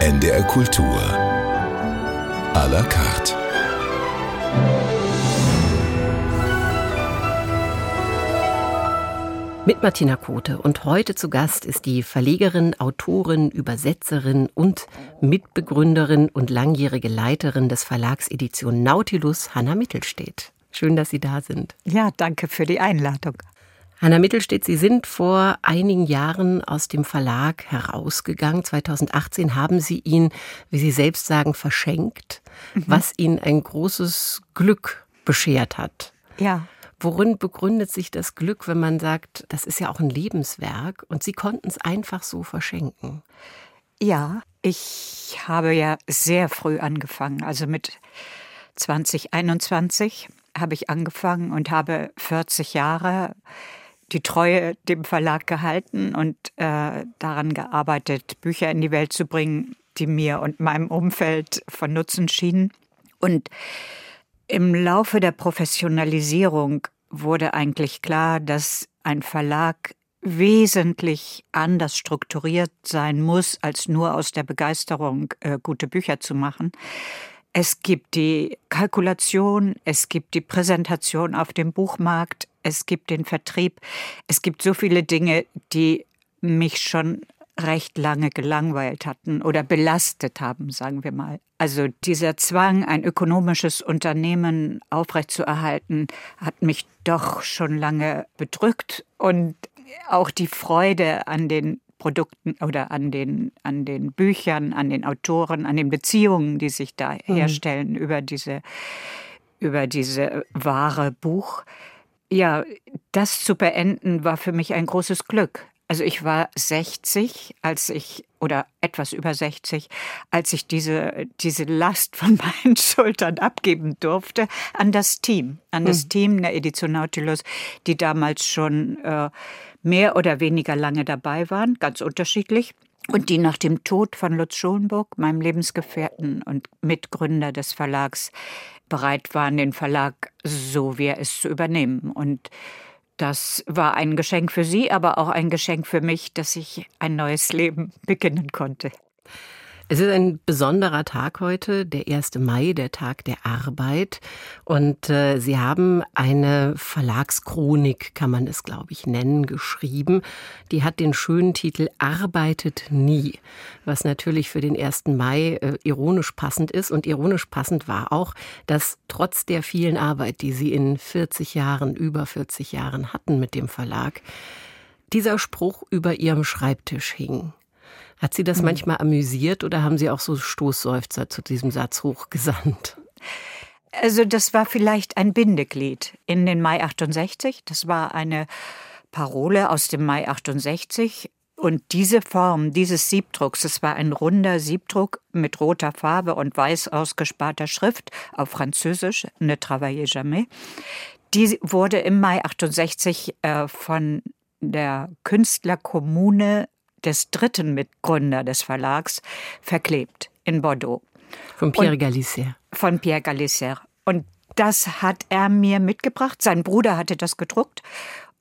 NDR Kultur. À la carte. Mit Martina Kote und heute zu Gast ist die Verlegerin, Autorin, Übersetzerin und Mitbegründerin und langjährige Leiterin des Verlags Edition Nautilus, Hanna Mittelstedt. Schön, dass Sie da sind. Ja, danke für die Einladung. Hanna Mittelstedt, Sie sind vor einigen Jahren aus dem Verlag herausgegangen. 2018 haben Sie ihn, wie Sie selbst sagen, verschenkt, mhm. was Ihnen ein großes Glück beschert hat. Ja. Worin begründet sich das Glück, wenn man sagt, das ist ja auch ein Lebenswerk und Sie konnten es einfach so verschenken? Ja, ich habe ja sehr früh angefangen, also mit 2021 habe ich angefangen und habe 40 Jahre die Treue dem Verlag gehalten und äh, daran gearbeitet, Bücher in die Welt zu bringen, die mir und meinem Umfeld von Nutzen schienen. Und im Laufe der Professionalisierung wurde eigentlich klar, dass ein Verlag wesentlich anders strukturiert sein muss, als nur aus der Begeisterung äh, gute Bücher zu machen. Es gibt die Kalkulation, es gibt die Präsentation auf dem Buchmarkt, es gibt den Vertrieb, es gibt so viele Dinge, die mich schon recht lange gelangweilt hatten oder belastet haben, sagen wir mal. Also dieser Zwang, ein ökonomisches Unternehmen aufrechtzuerhalten, hat mich doch schon lange bedrückt und auch die Freude an den Produkten oder an den, an den Büchern, an den Autoren, an den Beziehungen, die sich da mhm. herstellen über diese, über diese wahre Buch. Ja, das zu beenden war für mich ein großes Glück. Also ich war 60, als ich, oder etwas über 60, als ich diese, diese Last von meinen Schultern abgeben durfte an das Team, an das mhm. Team der Edition Nautilus, die damals schon äh, mehr oder weniger lange dabei waren, ganz unterschiedlich. Und die nach dem Tod von Lutz Schulenburg, meinem Lebensgefährten und Mitgründer des Verlags, bereit waren, den Verlag so wie er ist zu übernehmen. Und das war ein Geschenk für Sie, aber auch ein Geschenk für mich, dass ich ein neues Leben beginnen konnte. Es ist ein besonderer Tag heute, der 1. Mai, der Tag der Arbeit. Und äh, Sie haben eine Verlagschronik, kann man es, glaube ich, nennen, geschrieben. Die hat den schönen Titel Arbeitet nie, was natürlich für den 1. Mai äh, ironisch passend ist. Und ironisch passend war auch, dass trotz der vielen Arbeit, die Sie in 40 Jahren, über 40 Jahren hatten mit dem Verlag, dieser Spruch über Ihrem Schreibtisch hing. Hat Sie das mhm. manchmal amüsiert oder haben Sie auch so Stoßseufzer zu diesem Satz hochgesandt? Also das war vielleicht ein Bindeglied in den Mai 68. Das war eine Parole aus dem Mai 68. Und diese Form dieses Siebdrucks, es war ein runder Siebdruck mit roter Farbe und weiß ausgesparter Schrift auf Französisch, ne travaillez jamais. Die wurde im Mai 68 äh, von der Künstlerkommune des dritten Mitgründer des Verlags, verklebt in Bordeaux. Von Pierre Galisser. Von Pierre Galisser. Und das hat er mir mitgebracht. Sein Bruder hatte das gedruckt.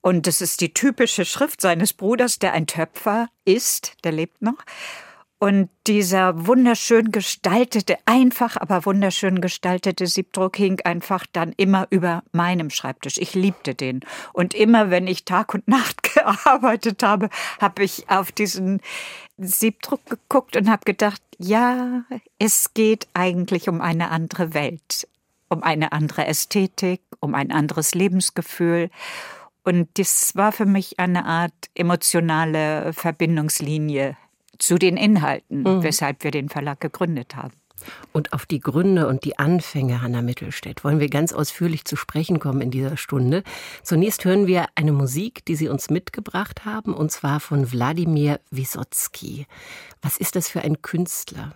Und das ist die typische Schrift seines Bruders, der ein Töpfer ist, der lebt noch. Und dieser wunderschön gestaltete, einfach aber wunderschön gestaltete Siebdruck hing einfach dann immer über meinem Schreibtisch. Ich liebte den. Und immer, wenn ich Tag und Nacht gearbeitet habe, habe ich auf diesen Siebdruck geguckt und habe gedacht, ja, es geht eigentlich um eine andere Welt, um eine andere Ästhetik, um ein anderes Lebensgefühl. Und das war für mich eine Art emotionale Verbindungslinie zu den Inhalten, mhm. weshalb wir den Verlag gegründet haben. Und auf die Gründe und die Anfänge Hanna Mittelstädt wollen wir ganz ausführlich zu sprechen kommen in dieser Stunde. Zunächst hören wir eine Musik, die Sie uns mitgebracht haben, und zwar von Wladimir Wysotsky. Was ist das für ein Künstler?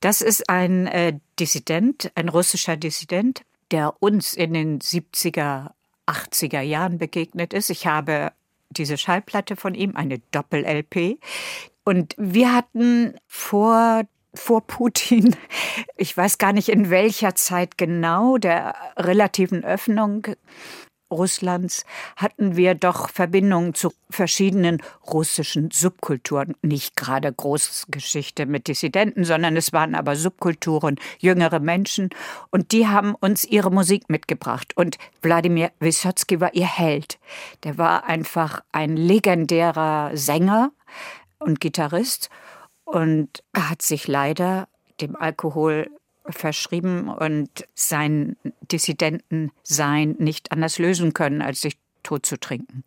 Das ist ein äh, Dissident, ein russischer Dissident, der uns in den 70er, 80er Jahren begegnet ist. Ich habe diese Schallplatte von ihm, eine Doppel-LP, und wir hatten vor vor Putin, ich weiß gar nicht in welcher Zeit genau, der relativen Öffnung Russlands hatten wir doch Verbindungen zu verschiedenen russischen Subkulturen. Nicht gerade Großgeschichte mit Dissidenten, sondern es waren aber Subkulturen, jüngere Menschen. Und die haben uns ihre Musik mitgebracht. Und Wladimir Wysotsky war ihr Held. Der war einfach ein legendärer Sänger und Gitarrist und hat sich leider dem Alkohol verschrieben und sein Dissidentensein nicht anders lösen können, als sich tot zu trinken.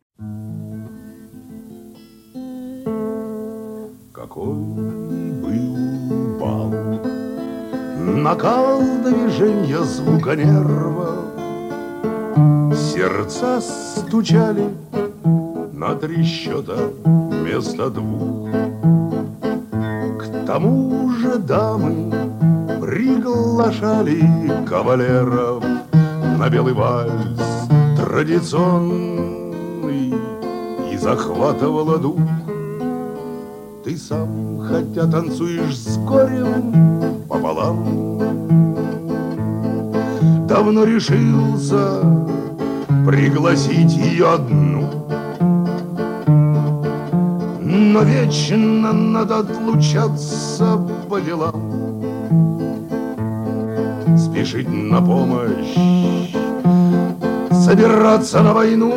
Какой был бал, накал движения звука нерва, Сердца стучали на три счета вместо двух. К тому же дамы приглашали кавалеров на белый вальс традиционный и захватывала дух. Ты сам, хотя танцуешь с горем пополам, давно решился пригласить ее одну. Но вечно надо отлучаться по делам спешить на помощь, собираться на войну.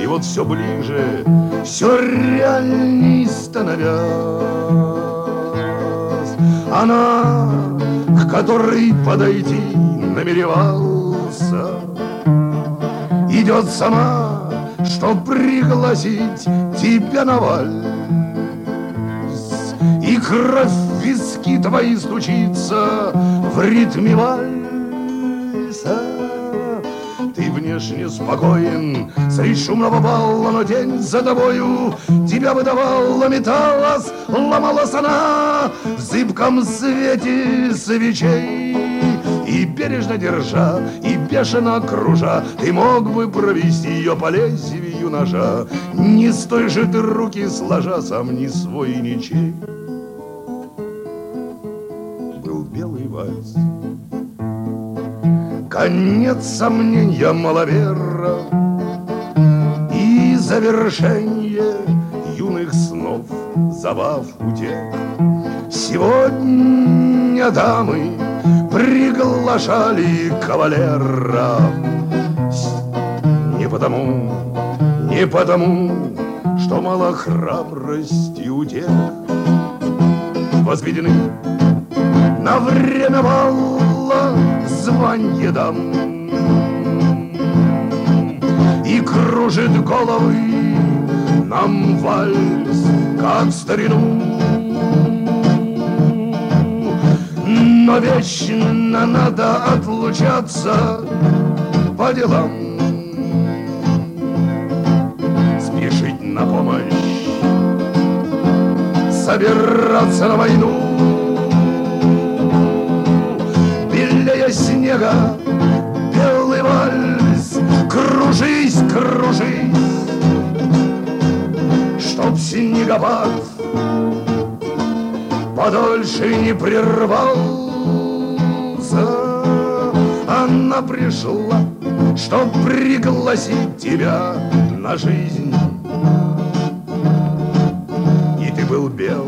И вот все ближе, все реальней становясь, она, к которой подойти намеревался, идет сама, чтоб пригласить тебя на вальс. И кровь виски твои стучится в ритме вальса. Ты внешне спокоен, средь шумного балла, но день за тобою тебя выдавала, металлась, ломалась она в зыбком свете свечей. И бережно держа, и бешено кружа, Ты мог бы провести ее по лезвию ножа, Не с той же ты руки сложа, сам ни свой, ничей. Конец сомнения маловера И завершение юных снов Забав утех Сегодня дамы приглашали кавалера. Не потому, не потому, что мало храбрости у тех Возведены на время балла званье дам. И кружит головы нам вальс, как старину. Но вечно надо отлучаться по делам на помощь. Собираться на войну. Снега белый вальс. Кружись, кружись. Чтоб снегопад подольше не прервался. Она пришла, чтоб пригласить тебя на жизнь Ты бел,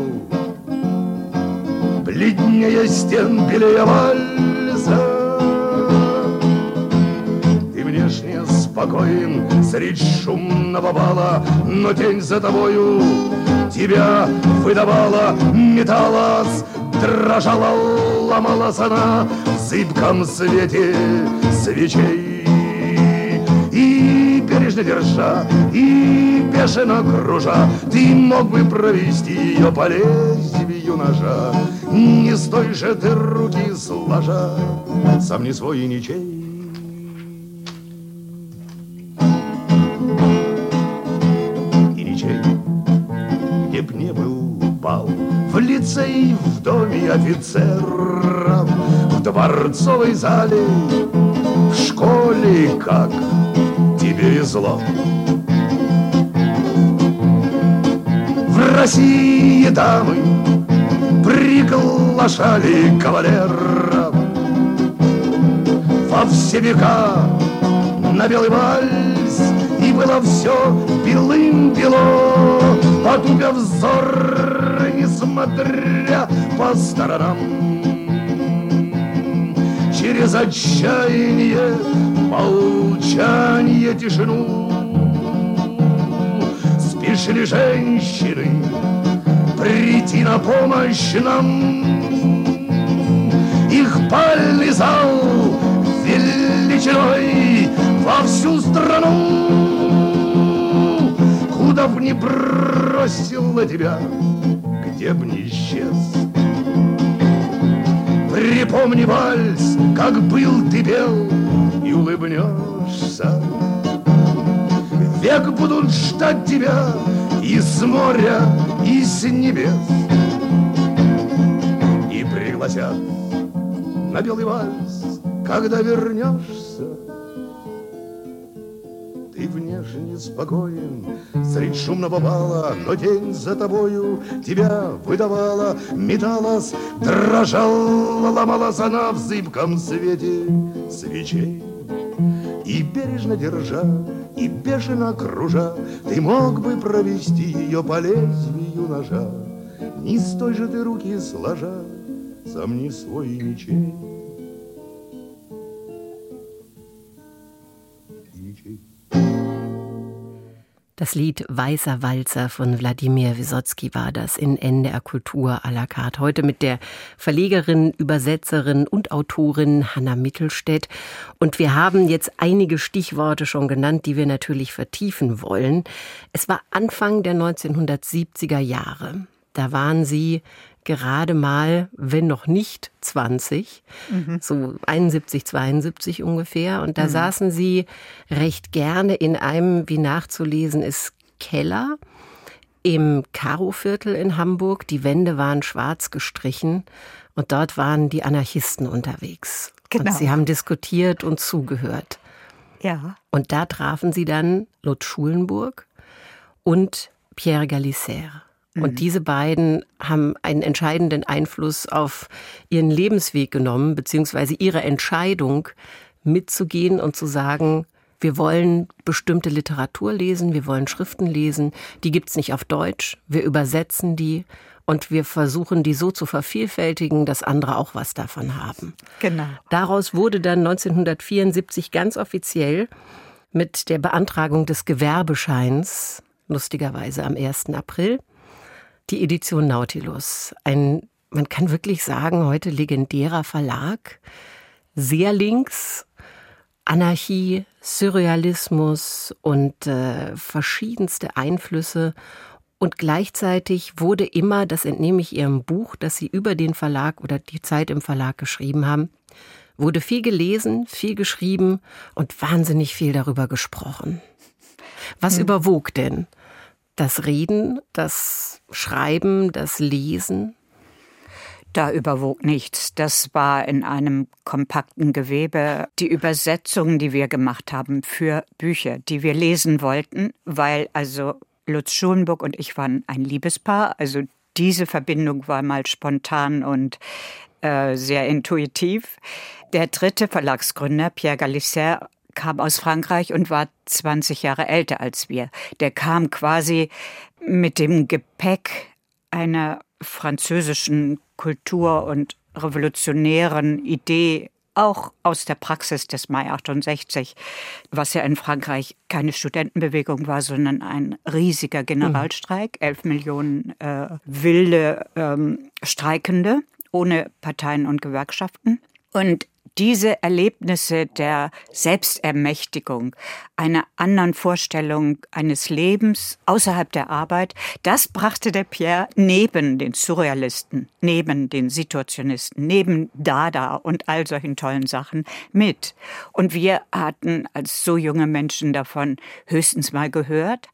бледнее стен белее вальса. Спокоен средь шумного бала, но тень за тобою тебя выдавала, металась, дрожала, ломалась она в зыбком свете свечей. И бережно держа, и бешено кружа, ты мог бы провести ее по лезвию ножа, не с той же ты руки сложа, сам не свой и ничей. лицей в доме офицеров, В дворцовой зале, в школе, как тебе везло. В России дамы приглашали кавалеров Во все века на белый вальс, и было все белым-бело, потупя взор, несмотря по сторонам. Через отчаяние, молчание, тишину Спешили женщины прийти на помощь нам. Их пальный зал величиной во всю страну. Куда б ни бросила тебя, где б ни исчез. Припомни вальс, как был ты бел, и улыбнешься. Век будут ждать тебя и с моря, и с небес. И пригласят на белый вальс, когда вернешься. Внешне спокоен, средь шумного бала, Но день за тобою тебя выдавала, Металась, дрожала, ломалась она в зыбком свете свечей. И бережно держа, и бешено кружа, Ты мог бы провести ее по лезвию ножа, Не с той же ты руки сложа, сам не свой ничей. Das Lied Weißer Walzer von Wladimir Wysotsky war das in NDR Kultur à la carte. Heute mit der Verlegerin, Übersetzerin und Autorin Hanna Mittelstädt. Und wir haben jetzt einige Stichworte schon genannt, die wir natürlich vertiefen wollen. Es war Anfang der 1970er Jahre. Da waren Sie gerade mal, wenn noch nicht 20, mhm. so 71, 72 ungefähr. Und da mhm. saßen sie recht gerne in einem, wie nachzulesen ist, Keller im Karo-Viertel in Hamburg. Die Wände waren schwarz gestrichen und dort waren die Anarchisten unterwegs. Genau. Und sie haben diskutiert und zugehört. Ja. Und da trafen sie dann Lutz Schulenburg und Pierre Galissère. Und mhm. diese beiden haben einen entscheidenden Einfluss auf ihren Lebensweg genommen, beziehungsweise ihre Entscheidung mitzugehen und zu sagen, wir wollen bestimmte Literatur lesen, wir wollen Schriften lesen, die gibt's nicht auf Deutsch, wir übersetzen die und wir versuchen die so zu vervielfältigen, dass andere auch was davon haben. Genau. Daraus wurde dann 1974 ganz offiziell mit der Beantragung des Gewerbescheins, lustigerweise am 1. April, die Edition Nautilus. Ein, man kann wirklich sagen, heute legendärer Verlag. Sehr links, Anarchie, Surrealismus und äh, verschiedenste Einflüsse. Und gleichzeitig wurde immer, das entnehme ich Ihrem Buch, das Sie über den Verlag oder die Zeit im Verlag geschrieben haben, wurde viel gelesen, viel geschrieben und wahnsinnig viel darüber gesprochen. Was hm. überwog denn? Das Reden, das Schreiben, das Lesen? Da überwog nichts. Das war in einem kompakten Gewebe die Übersetzungen, die wir gemacht haben für Bücher, die wir lesen wollten, weil also Lutz Schulenburg und ich waren ein Liebespaar. Also diese Verbindung war mal spontan und äh, sehr intuitiv. Der dritte Verlagsgründer, Pierre Galissère, kam aus Frankreich und war 20 Jahre älter als wir. Der kam quasi mit dem Gepäck einer französischen Kultur und revolutionären Idee auch aus der Praxis des Mai 68, was ja in Frankreich keine Studentenbewegung war, sondern ein riesiger Generalstreik, elf Millionen äh, wilde ähm, Streikende ohne Parteien und Gewerkschaften. Und diese Erlebnisse der Selbstermächtigung, einer anderen Vorstellung eines Lebens außerhalb der Arbeit, das brachte der Pierre neben den Surrealisten, neben den Situationisten, neben Dada und all solchen tollen Sachen mit. Und wir hatten als so junge Menschen davon höchstens mal gehört.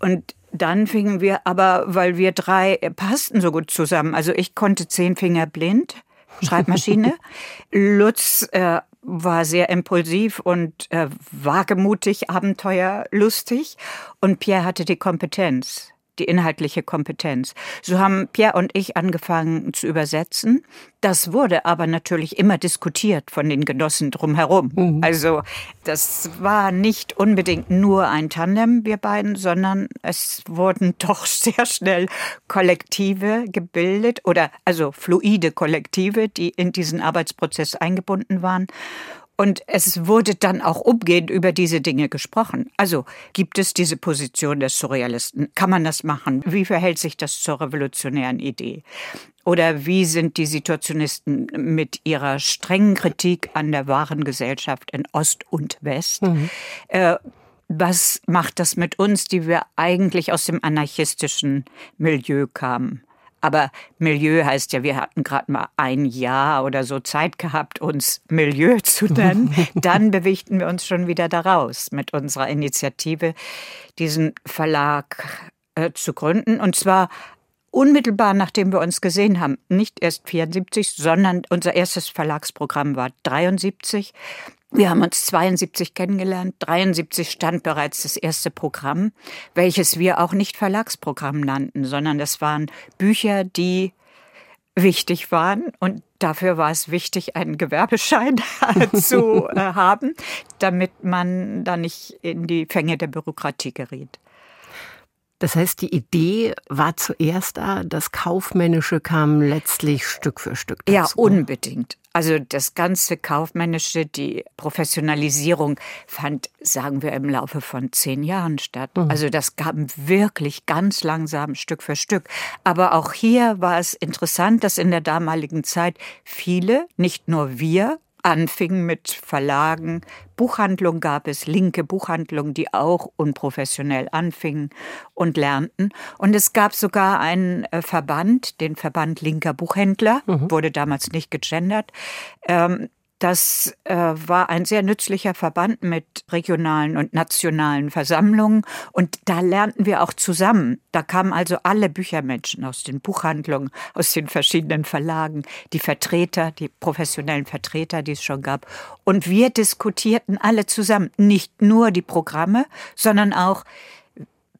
Und dann fingen wir aber, weil wir drei passten so gut zusammen, also ich konnte zehn Finger blind, Schreibmaschine. Lutz äh, war sehr impulsiv und äh, wagemutig, abenteuerlustig. Und Pierre hatte die Kompetenz, die inhaltliche Kompetenz. So haben Pierre und ich angefangen zu übersetzen. Das wurde aber natürlich immer diskutiert von den Genossen drumherum. Mhm. Also das war nicht unbedingt nur ein Tandem, wir beiden, sondern es wurden doch sehr schnell Kollektive gebildet oder also fluide Kollektive, die in diesen Arbeitsprozess eingebunden waren. Und es wurde dann auch umgehend über diese Dinge gesprochen. Also gibt es diese Position des Surrealisten? Kann man das machen? Wie verhält sich das zur revolutionären Idee? Oder wie sind die Situationisten mit ihrer strengen Kritik an der wahren Gesellschaft in Ost und West? Mhm. Äh, was macht das mit uns, die wir eigentlich aus dem anarchistischen Milieu kamen? Aber Milieu heißt ja, wir hatten gerade mal ein Jahr oder so Zeit gehabt, uns Milieu zu nennen. Dann bewegten wir uns schon wieder daraus mit unserer Initiative, diesen Verlag äh, zu gründen. Und zwar unmittelbar nachdem wir uns gesehen haben. Nicht erst 74, sondern unser erstes Verlagsprogramm war 73. Wir haben uns 72 kennengelernt, 73 stand bereits das erste Programm, welches wir auch nicht Verlagsprogramm nannten, sondern das waren Bücher, die wichtig waren und dafür war es wichtig, einen Gewerbeschein zu äh, haben, damit man da nicht in die Fänge der Bürokratie geriet. Das heißt, die Idee war zuerst da, das Kaufmännische kam letztlich Stück für Stück dazu. Ja, unbedingt. Also das ganze Kaufmännische, die Professionalisierung fand, sagen wir, im Laufe von zehn Jahren statt. Mhm. Also das kam wirklich ganz langsam Stück für Stück. Aber auch hier war es interessant, dass in der damaligen Zeit viele, nicht nur wir, anfingen mit Verlagen. Buchhandlung gab es, linke Buchhandlungen, die auch unprofessionell anfingen und lernten. Und es gab sogar einen äh, Verband, den Verband linker Buchhändler, mhm. wurde damals nicht gegendert. Ähm, das äh, war ein sehr nützlicher Verband mit regionalen und nationalen Versammlungen. Und da lernten wir auch zusammen. Da kamen also alle Büchermenschen aus den Buchhandlungen, aus den verschiedenen Verlagen, die Vertreter, die professionellen Vertreter, die es schon gab. Und wir diskutierten alle zusammen. Nicht nur die Programme, sondern auch,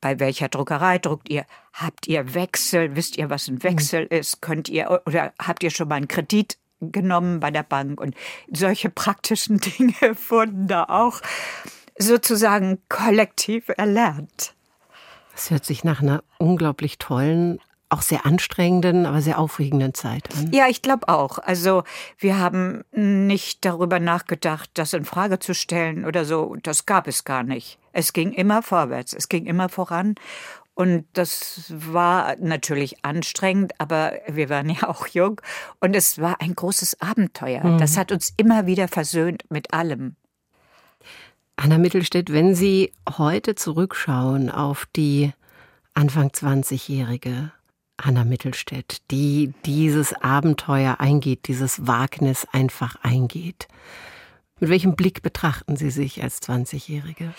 bei welcher Druckerei druckt ihr? Habt ihr Wechsel? Wisst ihr, was ein Wechsel ist? Könnt ihr oder habt ihr schon mal einen Kredit genommen bei der Bank und solche praktischen Dinge wurden da auch sozusagen kollektiv erlernt. Das hört sich nach einer unglaublich tollen, auch sehr anstrengenden, aber sehr aufregenden Zeit an. Ja, ich glaube auch. Also wir haben nicht darüber nachgedacht, das in Frage zu stellen oder so. Das gab es gar nicht. Es ging immer vorwärts, es ging immer voran. Und das war natürlich anstrengend, aber wir waren ja auch jung und es war ein großes Abenteuer. Mhm. Das hat uns immer wieder versöhnt mit allem. Anna Mittelstädt, wenn Sie heute zurückschauen auf die Anfang 20-jährige Anna Mittelstädt, die dieses Abenteuer eingeht, dieses Wagnis einfach eingeht, mit welchem Blick betrachten Sie sich als 20-Jährige?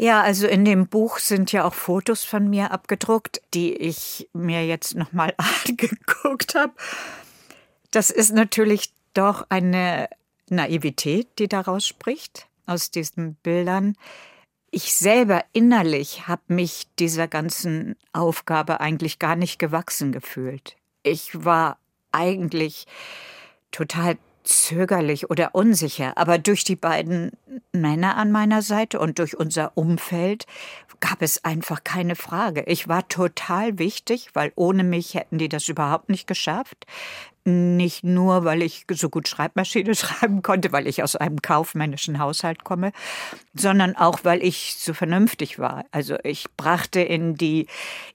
Ja, also in dem Buch sind ja auch Fotos von mir abgedruckt, die ich mir jetzt nochmal angeguckt habe. Das ist natürlich doch eine Naivität, die daraus spricht, aus diesen Bildern. Ich selber innerlich habe mich dieser ganzen Aufgabe eigentlich gar nicht gewachsen gefühlt. Ich war eigentlich total zögerlich oder unsicher, aber durch die beiden Männer an meiner Seite und durch unser Umfeld gab es einfach keine Frage. Ich war total wichtig, weil ohne mich hätten die das überhaupt nicht geschafft. Nicht nur, weil ich so gut Schreibmaschine schreiben konnte, weil ich aus einem kaufmännischen Haushalt komme, sondern auch, weil ich so vernünftig war. Also ich brachte in die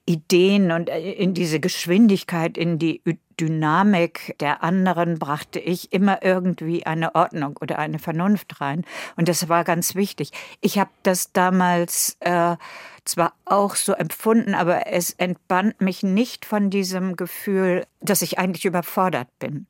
Ideen und äh, in diese Geschwindigkeit, in die Dynamik der anderen brachte ich immer irgendwie eine Ordnung oder eine Vernunft rein. Und das war ganz wichtig. Ich habe das damals äh, zwar auch so empfunden, aber es entband mich nicht von diesem Gefühl, dass ich eigentlich überfordert bin.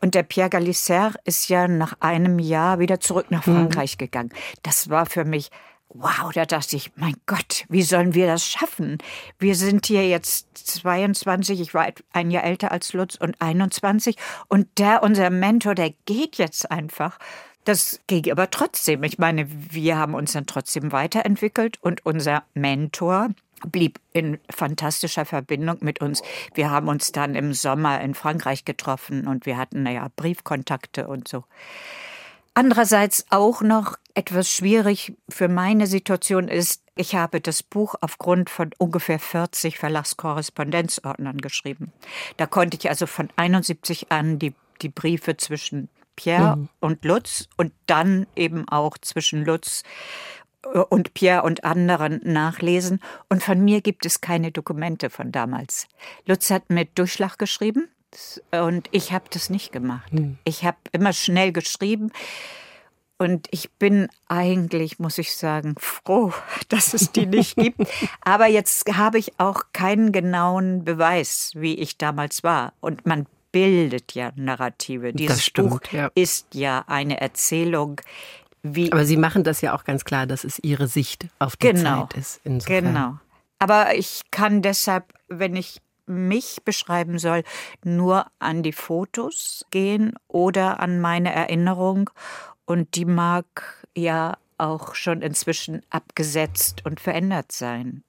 Und der Pierre Galisser ist ja nach einem Jahr wieder zurück nach mhm. Frankreich mhm. gegangen. Das war für mich wow, da dachte ich, mein Gott, wie sollen wir das schaffen? Wir sind hier jetzt 22, ich war ein Jahr älter als Lutz und 21 und der, unser Mentor, der geht jetzt einfach. Das ging aber trotzdem. Ich meine, wir haben uns dann trotzdem weiterentwickelt und unser Mentor, blieb in fantastischer Verbindung mit uns. Wir haben uns dann im Sommer in Frankreich getroffen und wir hatten naja Briefkontakte und so. Andererseits auch noch etwas schwierig für meine Situation ist, ich habe das Buch aufgrund von ungefähr 40 Verlagskorrespondenzordnern geschrieben. Da konnte ich also von 71 an die, die Briefe zwischen Pierre mhm. und Lutz und dann eben auch zwischen Lutz äh, und Pierre und anderen nachlesen. Und von mir gibt es keine Dokumente von damals. Lutz hat mit Durchschlag geschrieben und ich habe das nicht gemacht. Hm. Ich habe immer schnell geschrieben. Und ich bin eigentlich, muss ich sagen, froh, dass es die nicht gibt. Aber jetzt habe ich auch keinen genauen Beweis, wie ich damals war. Und man bildet ja Narrative. Dieses stimmt, Buch ja. ist ja eine Erzählung, wie Aber Sie machen das ja auch ganz klar, dass es Ihre Sicht auf die genau, Zeit ist. Insofern. Genau. Aber ich kann deshalb, wenn ich mich beschreiben soll, nur an die Fotos gehen oder an meine Erinnerung. Und die mag ja auch schon inzwischen abgesetzt und verändert sein.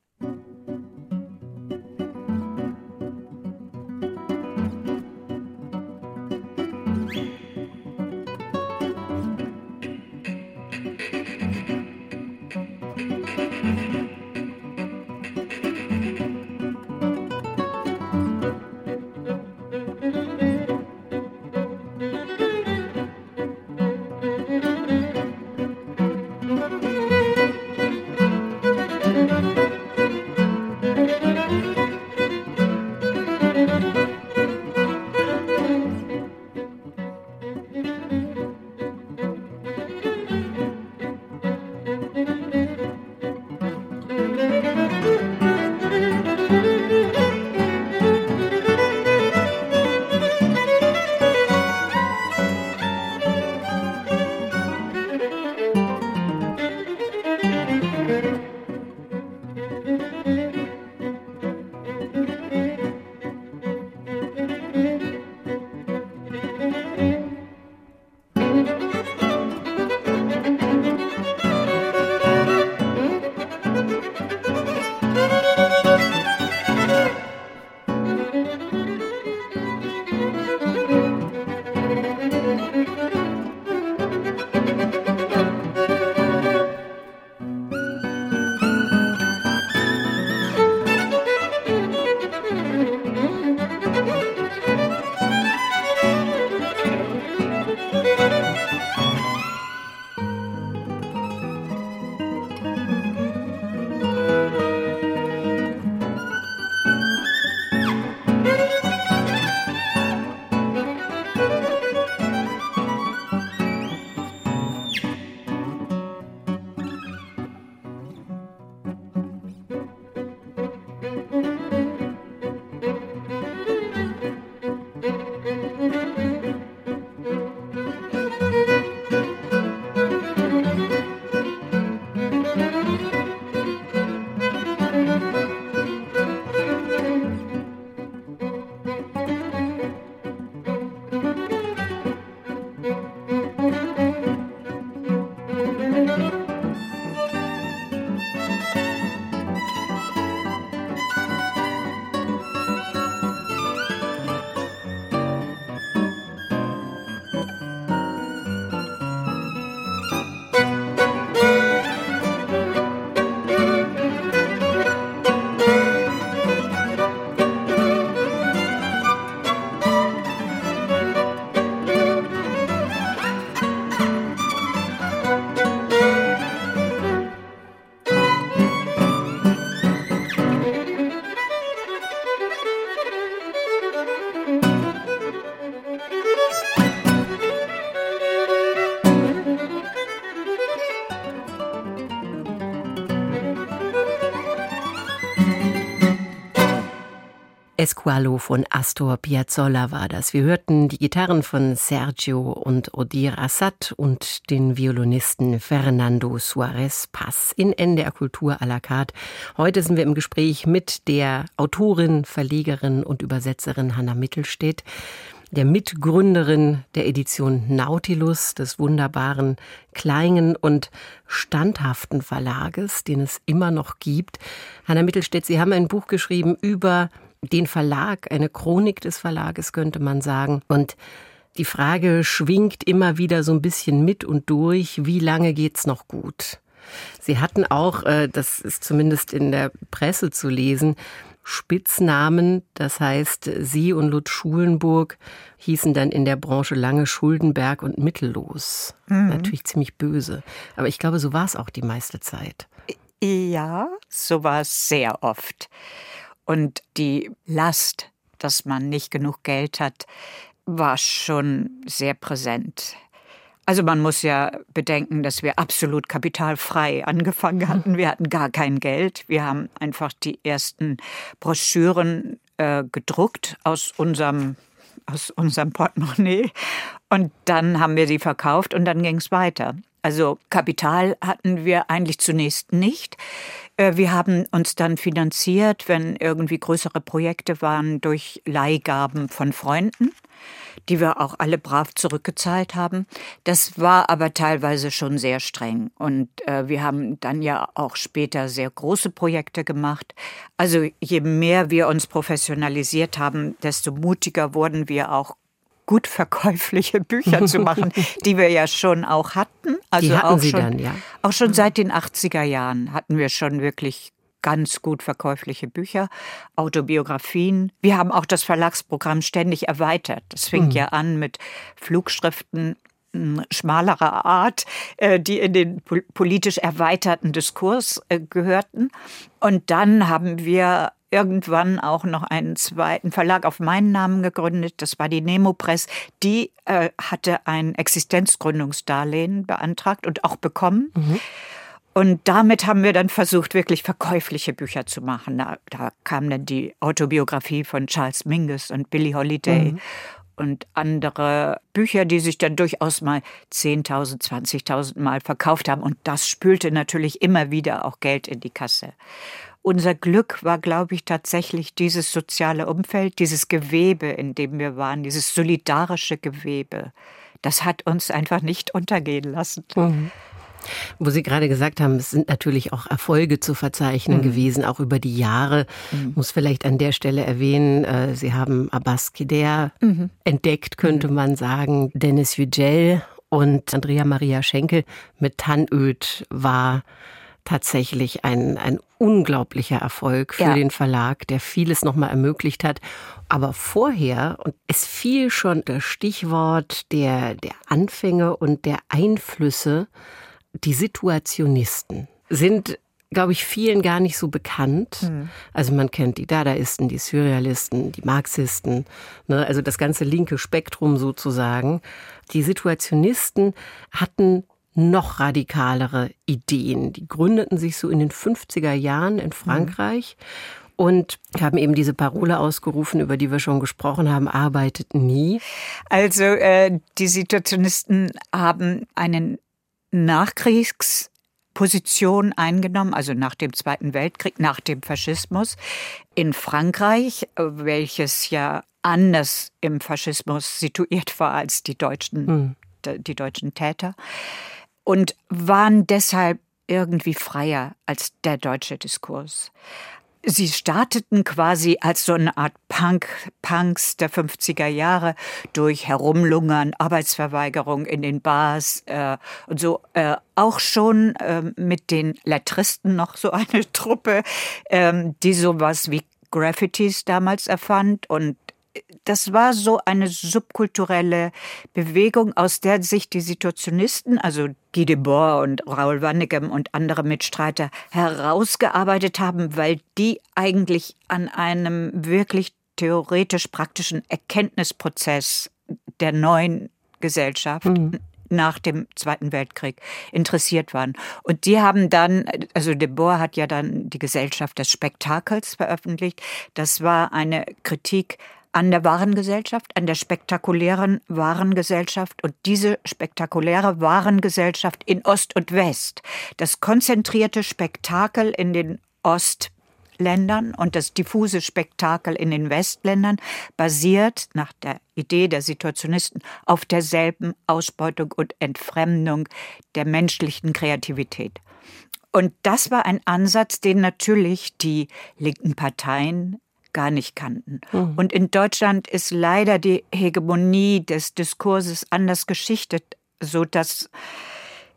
Esqualo von Astor Piazzolla war das. Wir hörten die Gitarren von Sergio und Odir Assad und den Violinisten Fernando Suarez Paz in NDR Kultur à la carte. Heute sind wir im Gespräch mit der Autorin, Verlegerin und Übersetzerin Hanna Mittelstedt. der Mitgründerin der Edition Nautilus, des wunderbaren kleinen und standhaften Verlages, den es immer noch gibt. Hanna Mittelstädt, Sie haben ein Buch geschrieben über den Verlag, eine Chronik des Verlages könnte man sagen. Und die Frage schwingt immer wieder so ein bisschen mit und durch, wie lange geht's noch gut? Sie hatten auch, äh, das ist zumindest in der Presse zu lesen, Spitznamen. Das heißt, Sie und Lutz Schulenburg hießen dann in der Branche lange Schuldenberg und Mittellos. Mhm. Natürlich ziemlich böse. Aber ich glaube, so war es auch die meiste Zeit. Ja, so war es sehr oft. Und die Last, dass man nicht genug Geld hat, war schon sehr präsent. Also man muss ja bedenken, dass wir absolut kapitalfrei angefangen hatten. Wir hatten gar kein Geld. Wir haben einfach die ersten Broschüren äh, gedruckt aus unserem aus unserem Portemonnaie und dann haben wir sie verkauft und dann ging es weiter. Also Kapital hatten wir eigentlich zunächst nicht. Äh, wir haben uns dann finanziert, wenn irgendwie größere Projekte waren, durch Leihgaben von Freunden die wir auch alle brav zurückgezahlt haben. Das war aber teilweise schon sehr streng. Und äh, wir haben dann ja auch später sehr große Projekte gemacht. Also je mehr wir uns professionalisiert haben, desto mutiger wurden wir auch gut verkäufliche Bücher zu machen, die wir ja schon auch hatten. Also die hatten auch Sie schon, dann, ja. Auch schon seit den 80er Jahren hatten wir schon wirklich ganz gut verkäufliche Bücher, Autobiografien. Wir haben auch das Verlagsprogramm ständig erweitert. Das fing mhm. ja an mit Flugschriften hm, schmalerer Art, äh, die in den politisch erweiterten Diskurs äh, gehörten. Und dann haben wir irgendwann auch noch einen zweiten Verlag auf meinen Namen gegründet. Das war die Nemo Press. Die äh, hatte ein Existenzgründungsdarlehen beantragt und auch bekommen. Mhm. Und damit haben wir dann versucht, wirklich verkäufliche Bücher zu machen. Da, da kam dann die Autobiografie von Charles Mingus und Billie Holiday. Mhm. Und andere Bücher, die sich dann durchaus mal 10.000, 20.000 Mal verkauft haben. Und das spülte natürlich immer wieder auch Geld in die Kasse. Unser Glück war, glaube ich, tatsächlich dieses soziale Umfeld, dieses Gewebe, in dem wir waren, dieses solidarische Gewebe. Das hat uns einfach nicht untergehen lassen. Mhm. Wo Sie gerade gesagt haben, es sind natürlich auch Erfolge zu verzeichnen mhm. gewesen, auch über die Jahre. Mhm. Muss vielleicht an der Stelle erwähnen, äh, Sie haben Abbas Kider mhm. entdeckt, könnte mhm. man sagen. Dennis Yücel und Andrea Maria Schenkel mit Tannöd war tatsächlich ein, ein unglaublicher Erfolg für ja. den Verlag, der vieles nochmal ermöglicht hat. Aber vorher, und es fiel schon das Stichwort der, der Anfänge und der Einflüsse die Situationisten sind glaube ich, vielen gar nicht so bekannt. Mhm. Also man kennt die Dadaisten, die Surrealisten, die Marxisten, ne, also das ganze linke Spektrum sozusagen. Die Situationisten hatten noch radikalere Ideen. Die gründeten sich so in den 50er Jahren in Frankreich. Mhm. Und haben eben diese Parole ausgerufen, über die wir schon gesprochen haben, arbeitet nie. Also äh, die Situationisten haben einen Nachkriegsposition eingenommen, also nach dem Zweiten Weltkrieg, nach dem Faschismus in Frankreich, welches ja anders im Faschismus situiert war als die deutschen, hm. die deutschen Täter und waren deshalb irgendwie freier als der deutsche Diskurs. Sie starteten quasi als so eine Art Punk, Punks der 50er Jahre durch Herumlungern, Arbeitsverweigerung in den Bars äh, und so. Äh, auch schon äh, mit den Lettristen noch so eine Truppe, ähm, die sowas wie Graffitis damals erfand und das war so eine subkulturelle Bewegung, aus der sich die Situationisten, also Guy Debord und Raoul Wannegem und andere Mitstreiter herausgearbeitet haben, weil die eigentlich an einem wirklich theoretisch-praktischen Erkenntnisprozess der neuen Gesellschaft mhm nach dem Zweiten Weltkrieg interessiert waren. Und die haben dann, also de Boer hat ja dann die Gesellschaft des Spektakels veröffentlicht. Das war eine Kritik an der Warengesellschaft, an der spektakulären Warengesellschaft und diese spektakuläre Warengesellschaft in Ost und West, das konzentrierte Spektakel in den Ost Ostländern und das diffuse Spektakel in den Westländern basiert nach der Idee der Situationisten auf derselben Ausbeutung und Entfremdung der menschlichen Kreativität. Und das war ein Ansatz, den natürlich die linken Parteien gar nicht kannten. Mhm. Und in Deutschland ist leider die Hegemonie des Diskurses anders geschichtet, so dass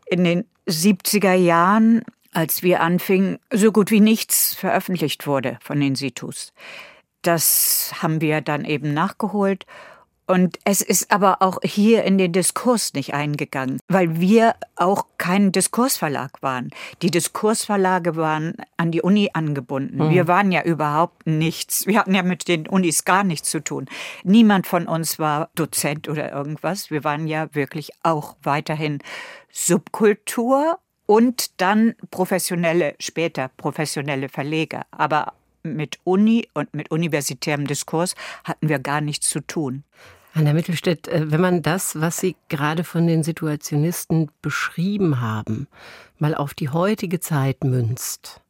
in den 70er Jahren, als wir anfingen, so gut wie nichts veröffentlicht wurde von den Situs. Das haben wir dann eben nachgeholt und es ist aber auch hier in den Diskurs nicht eingegangen, weil wir auch kein Diskursverlag waren. Die Diskursverlage waren an die Uni angebunden. Mhm. Wir waren ja überhaupt nichts. Wir hatten ja mit den Unis gar nichts zu tun. Niemand von uns war Dozent oder irgendwas. Wir waren ja wirklich auch weiterhin Subkultur und dann professionelle, später professionelle Verleger. Aber mit Uni und mit universitärem Diskurs hatten wir gar nichts zu tun. Anna Mittelstädt, äh, wenn man das, was Sie gerade von den Situationisten beschrieben haben, mal auf die heutige Zeit münzt,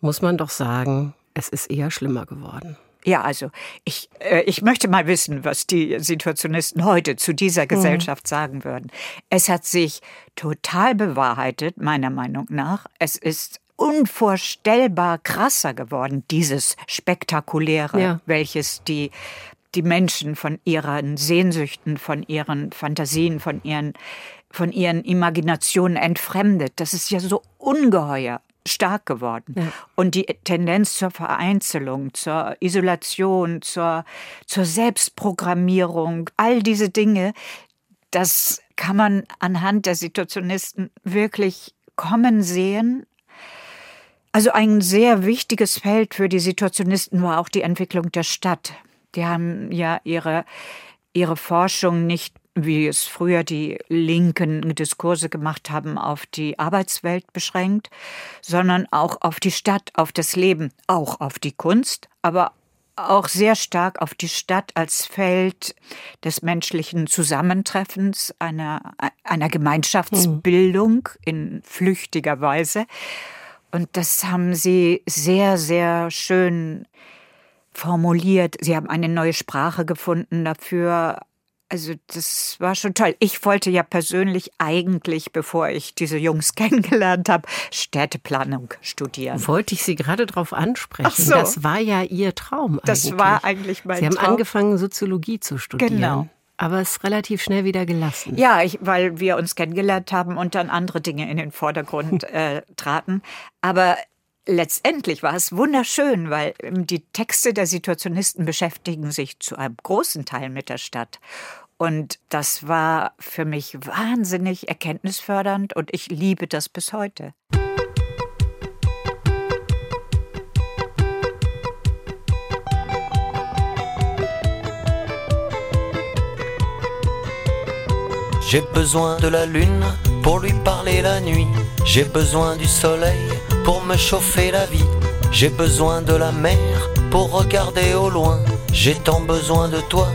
muss man doch sagen, es ist eher schlimmer geworden. Ja, also ich, äh, ich möchte mal wissen, was die Situationisten heute zu dieser mhm. Gesellschaft mhm. sagen würden. Es hat sich total bewahrheitet, meiner Meinung nach. Es ist unvorstellbar krasser geworden, dieses Spektakuläre, ja. welches die, die Menschen von ihren Sehnsüchten, von ihren Fantasien, von ihren, von ihren Imaginationen entfremdet. Das ist ja so ungeheuer stark geworden. Ja. Und die Tendenz zur Vereinzelung, zur Isolation, zur, zur Selbstprogrammierung, all diese Dinge, das kann man anhand der Situationisten wirklich kommen sehen also ein sehr wichtiges Feld für die Situationisten war auch die Entwicklung der Stadt. Die haben ja ihre, ihre Forschung nicht, wie es früher die linken Diskurse gemacht haben, auf die Arbeitswelt beschränkt, sondern auch auf die Stadt, auf das Leben, auch auf die Kunst, aber auch sehr stark auf die Stadt als Feld des menschlichen Zusammentreffens, einer, einer Gemeinschaftsbildung in flüchtiger Weise. Und das haben sie sehr, sehr schön formuliert. Sie haben eine neue Sprache gefunden dafür. Also das war schon toll. Ich wollte ja persönlich eigentlich, bevor ich diese Jungs kennengelernt habe, Städteplanung studieren. Wollte ich Sie gerade darauf ansprechen. So. Das war ja Ihr Traum. Eigentlich. Das war eigentlich mein Traum. Sie haben angefangen, Soziologie zu studieren. Genau aber es relativ schnell wieder gelassen. Ja, ich, weil wir uns kennengelernt haben und dann andere Dinge in den Vordergrund äh, traten. Aber letztendlich war es wunderschön, weil ähm, die Texte der Situationisten beschäftigen sich zu einem großen Teil mit der Stadt. Und das war für mich wahnsinnig erkenntnisfördernd und ich liebe das bis heute. J'ai besoin de la lune pour lui parler la nuit. J'ai besoin du soleil pour me chauffer la vie. J'ai besoin de la mer pour regarder au loin. J'ai tant besoin de toi,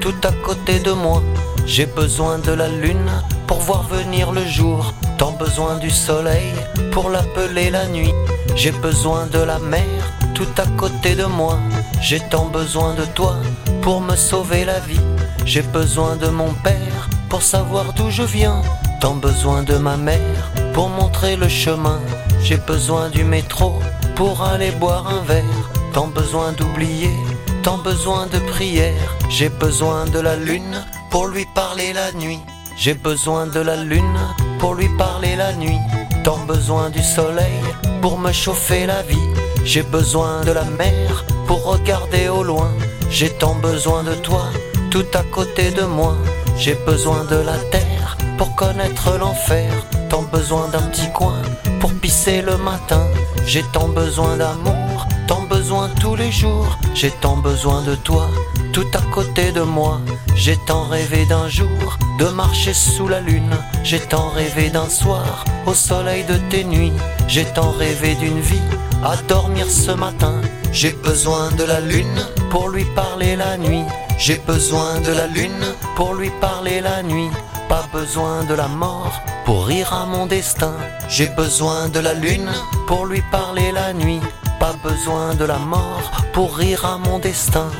tout à côté de moi. J'ai besoin de la lune pour voir venir le jour. Tant besoin du soleil pour l'appeler la nuit. J'ai besoin de la mer tout à côté de moi. J'ai tant besoin de toi pour me sauver la vie. J'ai besoin de mon père pour savoir d'où je viens. Tant besoin de ma mère pour montrer le chemin. J'ai besoin du métro pour aller boire un verre. Tant besoin d'oublier, tant besoin de prière. J'ai besoin de la lune pour lui parler la nuit. J'ai besoin de la lune pour lui parler la nuit. Tant besoin du soleil pour me chauffer la vie. J'ai besoin de la mer pour regarder au loin. J'ai tant besoin de toi tout à côté de moi. J'ai besoin de la terre pour connaître l'enfer. Tant besoin d'un petit coin pour pisser le matin. J'ai tant besoin d'amour, tant besoin tous les jours. J'ai tant besoin de toi, tout à côté de moi. J'ai tant rêvé d'un jour de marcher sous la lune. J'ai tant rêvé d'un soir au soleil de tes nuits. J'ai tant rêvé d'une vie à dormir ce matin. J'ai besoin de la lune pour lui parler la nuit. J'ai besoin de la lune pour lui parler la nuit. Pas besoin de la mort pour rire à mon destin. J'ai besoin de la lune pour lui parler la nuit. pas besoin de la mort pour rire à mon destin.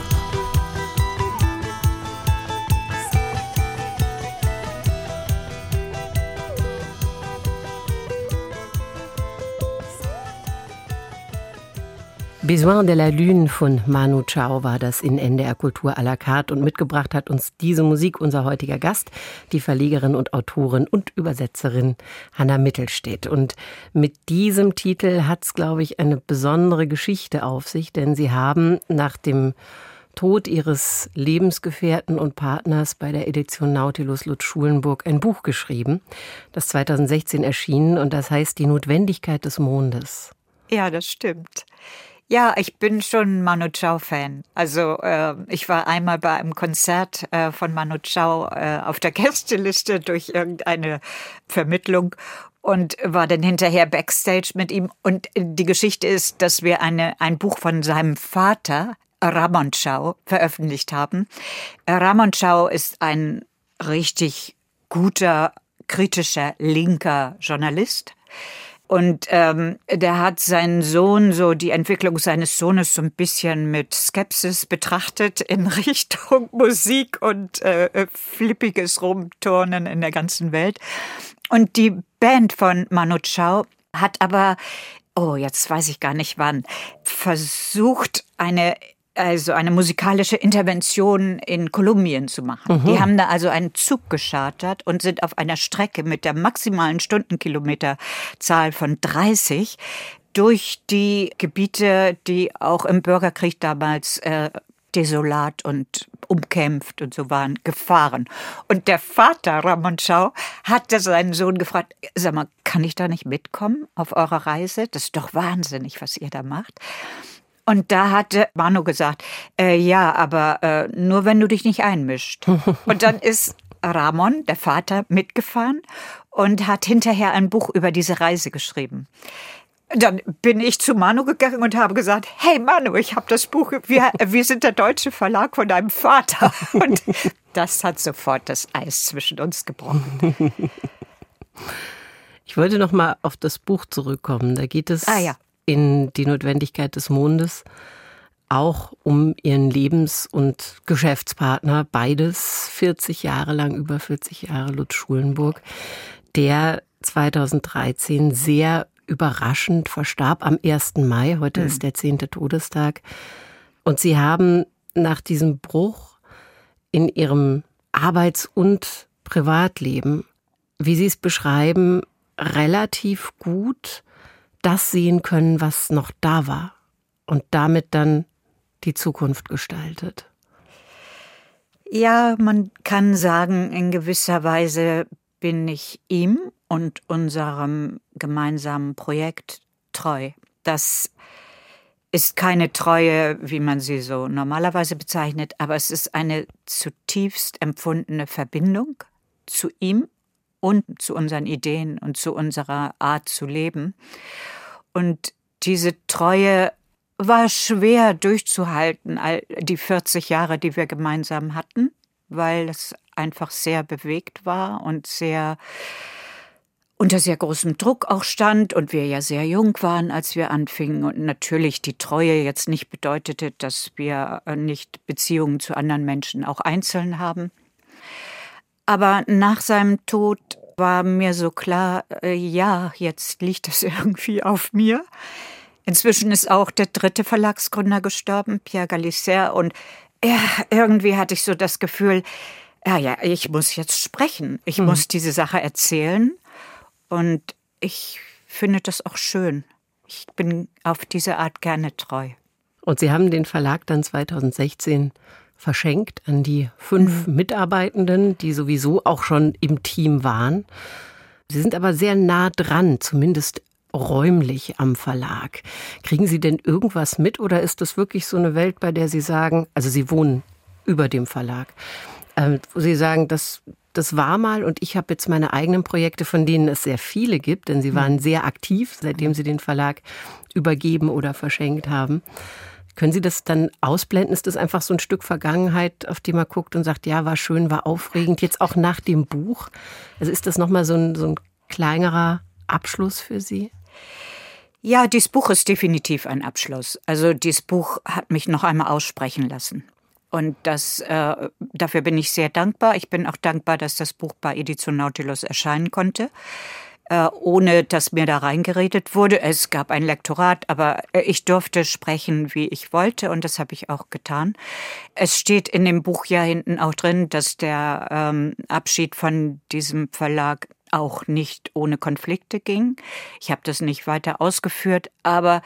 Besoin de la Lune von Manu Chao war das in NDR Kultur à la carte und mitgebracht hat uns diese Musik unser heutiger Gast, die Verlegerin und Autorin und Übersetzerin Hanna Mittelstedt. Und mit diesem Titel hat es, glaube ich, eine besondere Geschichte auf sich, denn Sie haben nach dem Tod ihres Lebensgefährten und Partners bei der Edition Nautilus Lutz Schulenburg ein Buch geschrieben, das 2016 erschienen und das heißt Die Notwendigkeit des Mondes. Ja, das stimmt. Ja, ich bin schon Manu Chao-Fan. Also äh, ich war einmal bei einem Konzert äh, von Manu Chao äh, auf der Gästeliste durch irgendeine Vermittlung und war dann hinterher backstage mit ihm. Und die Geschichte ist, dass wir eine, ein Buch von seinem Vater, Ramon Chao, veröffentlicht haben. Ramon Chao ist ein richtig guter, kritischer, linker Journalist und ähm, der hat seinen Sohn, so die Entwicklung seines Sohnes so ein bisschen mit Skepsis betrachtet in Richtung Musik und äh, flippiges Rumturnen in der ganzen Welt. Und die Band von Manu Chao hat aber, oh, jetzt weiß ich gar nicht wann, versucht, eine also eine musikalische Intervention in Kolumbien zu machen. Mhm. Die haben da also einen Zug geschartert und sind auf einer Strecke mit der maximalen Stundenkilometerzahl von 30 durch die Gebiete, die auch im Bürgerkrieg damals äh, desolat und umkämpft und so waren, gefahren. Und der Vater, Ramon Schau, hatte seinen Sohn gefragt, sag mal, kann ich da nicht mitkommen auf eurer Reise? Das ist doch wahnsinnig, was ihr da macht. Und da hatte Manu gesagt, äh, ja, aber äh, nur wenn du dich nicht einmischt. und dann ist Ramon, der Vater, mitgefahren und hat hinterher ein Buch über diese Reise geschrieben. Dann bin ich zu Manu gegangen und habe gesagt, hey Manu, ich habe das Buch, wir, wir sind der deutsche Verlag von deinem Vater. Und das hat sofort das Eis zwischen uns gebrochen. Ich wollte noch mal auf das Buch zurückkommen. Da geht es ah, ja in Die Notwendigkeit des Mondes auch um ihren Lebens- und Geschäftspartner, beides 40 Jahre lang, über 40 Jahre, Lutz Schulenburg, der 2013 sehr überraschend verstarb am 1. Mai. Heute mhm. ist der 10. Todestag. Und sie haben nach diesem Bruch in ihrem Arbeits- und Privatleben, wie sie es beschreiben, relativ gut das sehen können, was noch da war und damit dann die Zukunft gestaltet. Ja, man kann sagen, in gewisser Weise bin ich ihm und unserem gemeinsamen Projekt treu. Das ist keine Treue, wie man sie so normalerweise bezeichnet, aber es ist eine zutiefst empfundene Verbindung zu ihm und zu unseren Ideen und zu unserer Art zu leben. Und diese Treue war schwer durchzuhalten, all die 40 Jahre, die wir gemeinsam hatten, weil es einfach sehr bewegt war und sehr unter sehr großem Druck auch stand und wir ja sehr jung waren, als wir anfingen und natürlich die Treue jetzt nicht bedeutete, dass wir nicht Beziehungen zu anderen Menschen auch einzeln haben. Aber nach seinem Tod war mir so klar, äh, ja, jetzt liegt das irgendwie auf mir. Inzwischen ist auch der dritte Verlagsgründer gestorben, Pierre Galisser, und ja, irgendwie hatte ich so das Gefühl, ja, ja, ich muss jetzt sprechen. Ich mhm. muss diese Sache erzählen. Und ich finde das auch schön. Ich bin auf diese Art gerne treu. Und Sie haben den Verlag dann 2016 verschenkt an die fünf mhm. Mitarbeitenden, die sowieso auch schon im Team waren. Sie sind aber sehr nah dran, zumindest räumlich am Verlag. Kriegen Sie denn irgendwas mit oder ist das wirklich so eine Welt, bei der Sie sagen, also Sie wohnen über dem Verlag, äh, wo Sie sagen, das, das war mal und ich habe jetzt meine eigenen Projekte, von denen es sehr viele gibt, denn Sie mhm. waren sehr aktiv, seitdem Sie den Verlag übergeben oder verschenkt haben. Können Sie das dann ausblenden? Ist das einfach so ein Stück Vergangenheit, auf die man guckt und sagt, ja, war schön, war aufregend, jetzt auch nach dem Buch? Also ist das nochmal so ein, so ein kleinerer Abschluss für Sie? Ja, dieses Buch ist definitiv ein Abschluss. Also dieses Buch hat mich noch einmal aussprechen lassen. Und das, äh, dafür bin ich sehr dankbar. Ich bin auch dankbar, dass das Buch bei Edition Nautilus erscheinen konnte, ohne dass mir da reingeredet wurde. Es gab ein Lektorat, aber äh, ich durfte sprechen, wie ich wollte, und das habe ich auch getan. Es steht in dem Buch ja hinten auch drin, dass der ähm, Abschied von diesem Verlag auch nicht ohne Konflikte ging. Ich habe das nicht weiter ausgeführt, aber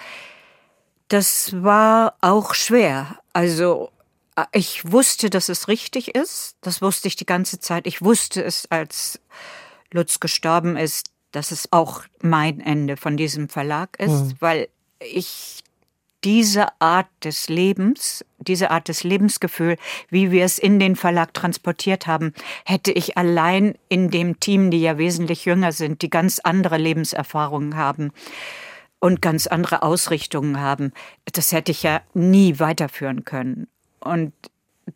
das war auch schwer. Also ich wusste, dass es richtig ist. Das wusste ich die ganze Zeit. Ich wusste es, als Lutz gestorben ist, dass es auch mein Ende von diesem Verlag ist, mhm. weil ich diese Art des Lebens, diese Art des Lebensgefühl, wie wir es in den Verlag transportiert haben, hätte ich allein in dem Team, die ja wesentlich jünger sind, die ganz andere Lebenserfahrungen haben und ganz andere Ausrichtungen haben, das hätte ich ja nie weiterführen können. Und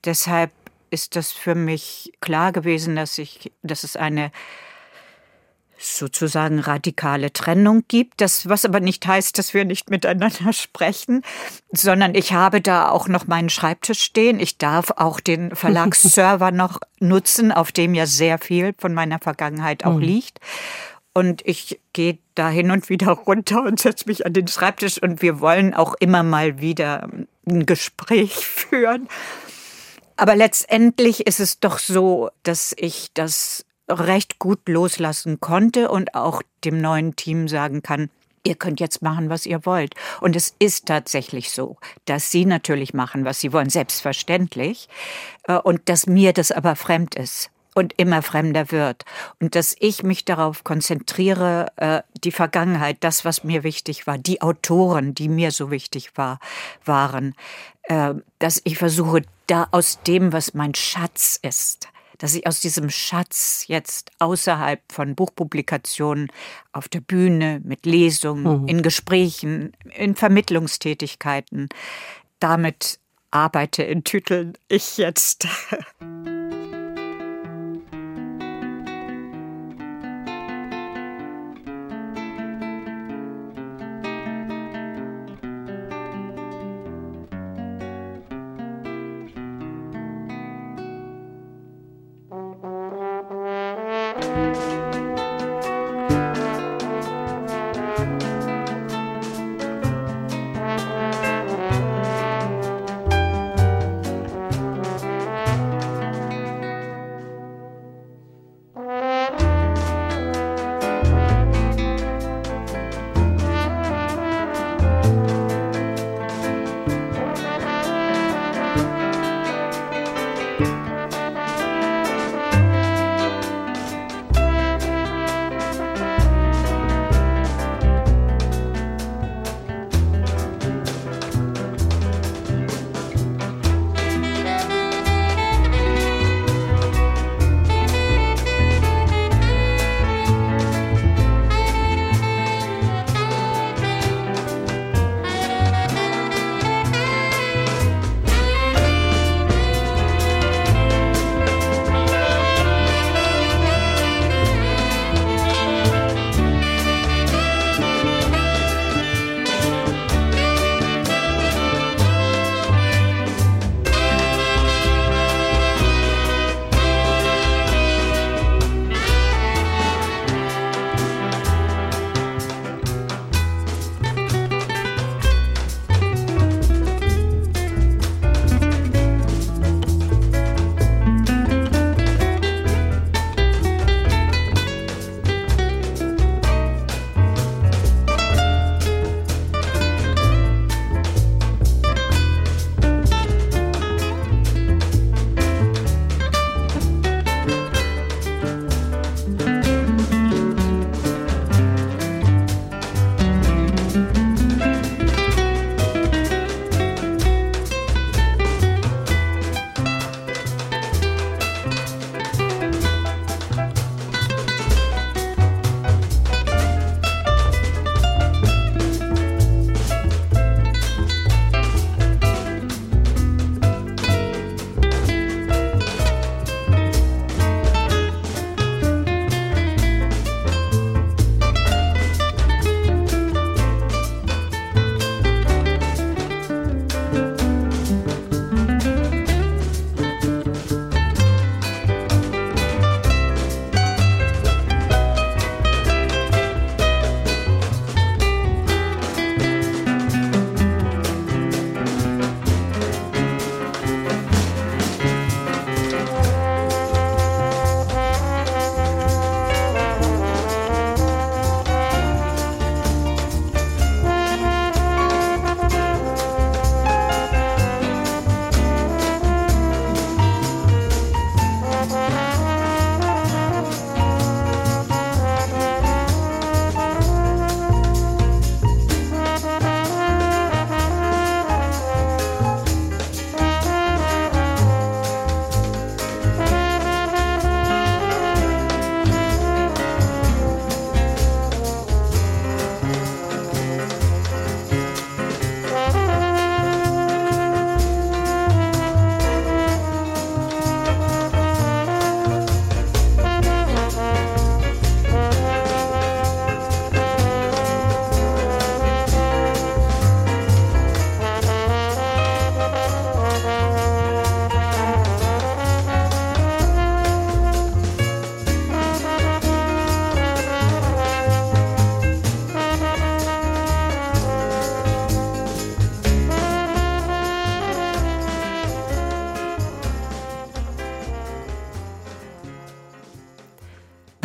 deshalb ist das für mich klar gewesen, dass ich, dass es eine sozusagen radikale Trennung gibt, das was aber nicht heißt, dass wir nicht miteinander sprechen, sondern ich habe da auch noch meinen Schreibtisch stehen. Ich darf auch den Verlagsserver noch nutzen, auf dem ja sehr viel von meiner Vergangenheit auch mhm. liegt. Und ich gehe da hin und wieder runter und setze mich an den Schreibtisch und wir wollen auch immer mal wieder ein Gespräch führen. Aber letztendlich ist es doch so, dass ich das recht gut loslassen konnte und auch dem neuen Team sagen kann, ihr könnt jetzt machen, was ihr wollt. Und es ist tatsächlich so, dass sie natürlich machen, was sie wollen, selbstverständlich, äh, und dass mir das aber fremd ist und immer fremder wird. Und dass ich mich darauf konzentriere, äh, die Vergangenheit, das, was mir wichtig war, die Autoren, die mir so wichtig war, waren, äh, dass ich versuche, da aus dem, was mein Schatz ist, dass ich aus diesem Schatz jetzt außerhalb von Buchpublikationen auf der Bühne, mit Lesungen, mhm. in Gesprächen, in Vermittlungstätigkeiten, damit arbeite in Titeln ich jetzt.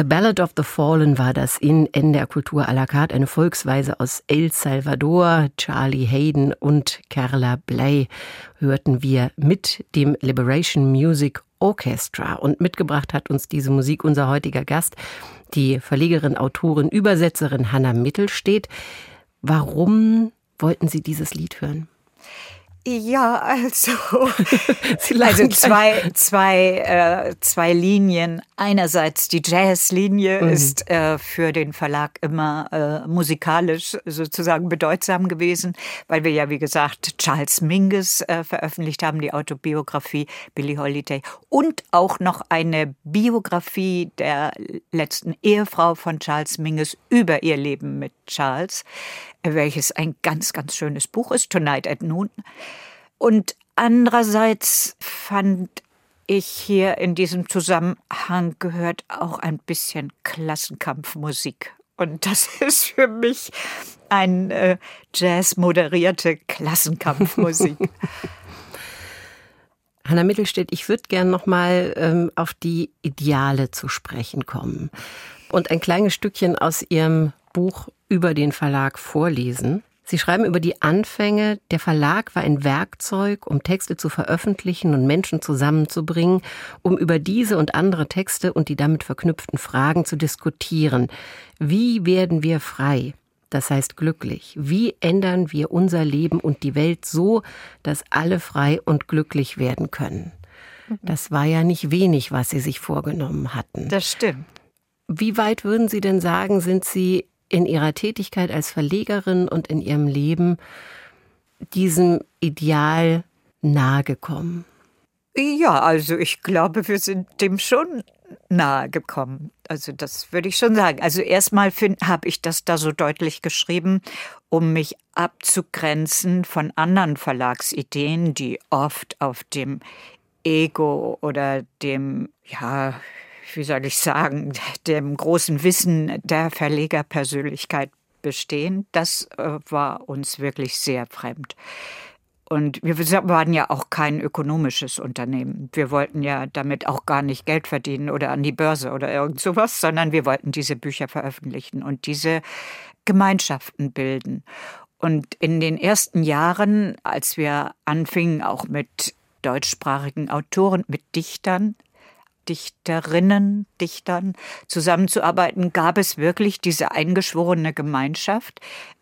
The Ballad of the Fallen war das in NDR Kultur à la carte, eine Volksweise aus El Salvador. Charlie Hayden und Carla Bley hörten wir mit dem Liberation Music Orchestra. Und mitgebracht hat uns diese Musik unser heutiger Gast, die Verlegerin, Autorin, Übersetzerin Hanna Mittelstedt. Warum wollten Sie dieses Lied hören? Ja, also, also zwei, zwei, äh, zwei Linien. Einerseits die Jazzlinie mhm. ist äh, für den Verlag immer äh, musikalisch sozusagen bedeutsam gewesen, weil wir ja, wie gesagt, Charles Mingus äh, veröffentlicht haben, die Autobiografie Billie Holiday und auch noch eine Biografie der letzten Ehefrau von Charles Mingus über ihr Leben mit Charles welches ein ganz, ganz schönes Buch ist, Tonight at Noon. Und andererseits fand ich hier in diesem Zusammenhang gehört auch ein bisschen Klassenkampfmusik. Und das ist für mich ein äh, Jazz-moderierte Klassenkampfmusik. Hanna Mittelstädt, ich würde gern noch mal ähm, auf die Ideale zu sprechen kommen und ein kleines Stückchen aus Ihrem Buch über den Verlag vorlesen. Sie schreiben über die Anfänge. Der Verlag war ein Werkzeug, um Texte zu veröffentlichen und Menschen zusammenzubringen, um über diese und andere Texte und die damit verknüpften Fragen zu diskutieren. Wie werden wir frei? Das heißt glücklich. Wie ändern wir unser Leben und die Welt so, dass alle frei und glücklich werden können? Das war ja nicht wenig, was Sie sich vorgenommen hatten. Das stimmt. Wie weit würden Sie denn sagen, sind Sie in ihrer Tätigkeit als Verlegerin und in ihrem Leben diesem Ideal nahegekommen? Ja, also ich glaube, wir sind dem schon nahe gekommen. Also das würde ich schon sagen. Also erstmal habe ich das da so deutlich geschrieben, um mich abzugrenzen von anderen Verlagsideen, die oft auf dem Ego oder dem, ja, wie soll ich sagen, dem großen Wissen der Verlegerpersönlichkeit bestehen, das äh, war uns wirklich sehr fremd. Und wir waren ja auch kein ökonomisches Unternehmen. Wir wollten ja damit auch gar nicht Geld verdienen oder an die Börse oder irgend sowas, sondern wir wollten diese Bücher veröffentlichen und diese Gemeinschaften bilden. Und in den ersten Jahren, als wir anfingen, auch mit deutschsprachigen Autoren, mit Dichtern, Dichterinnen, Dichtern zusammenzuarbeiten, gab es wirklich diese eingeschworene Gemeinschaft.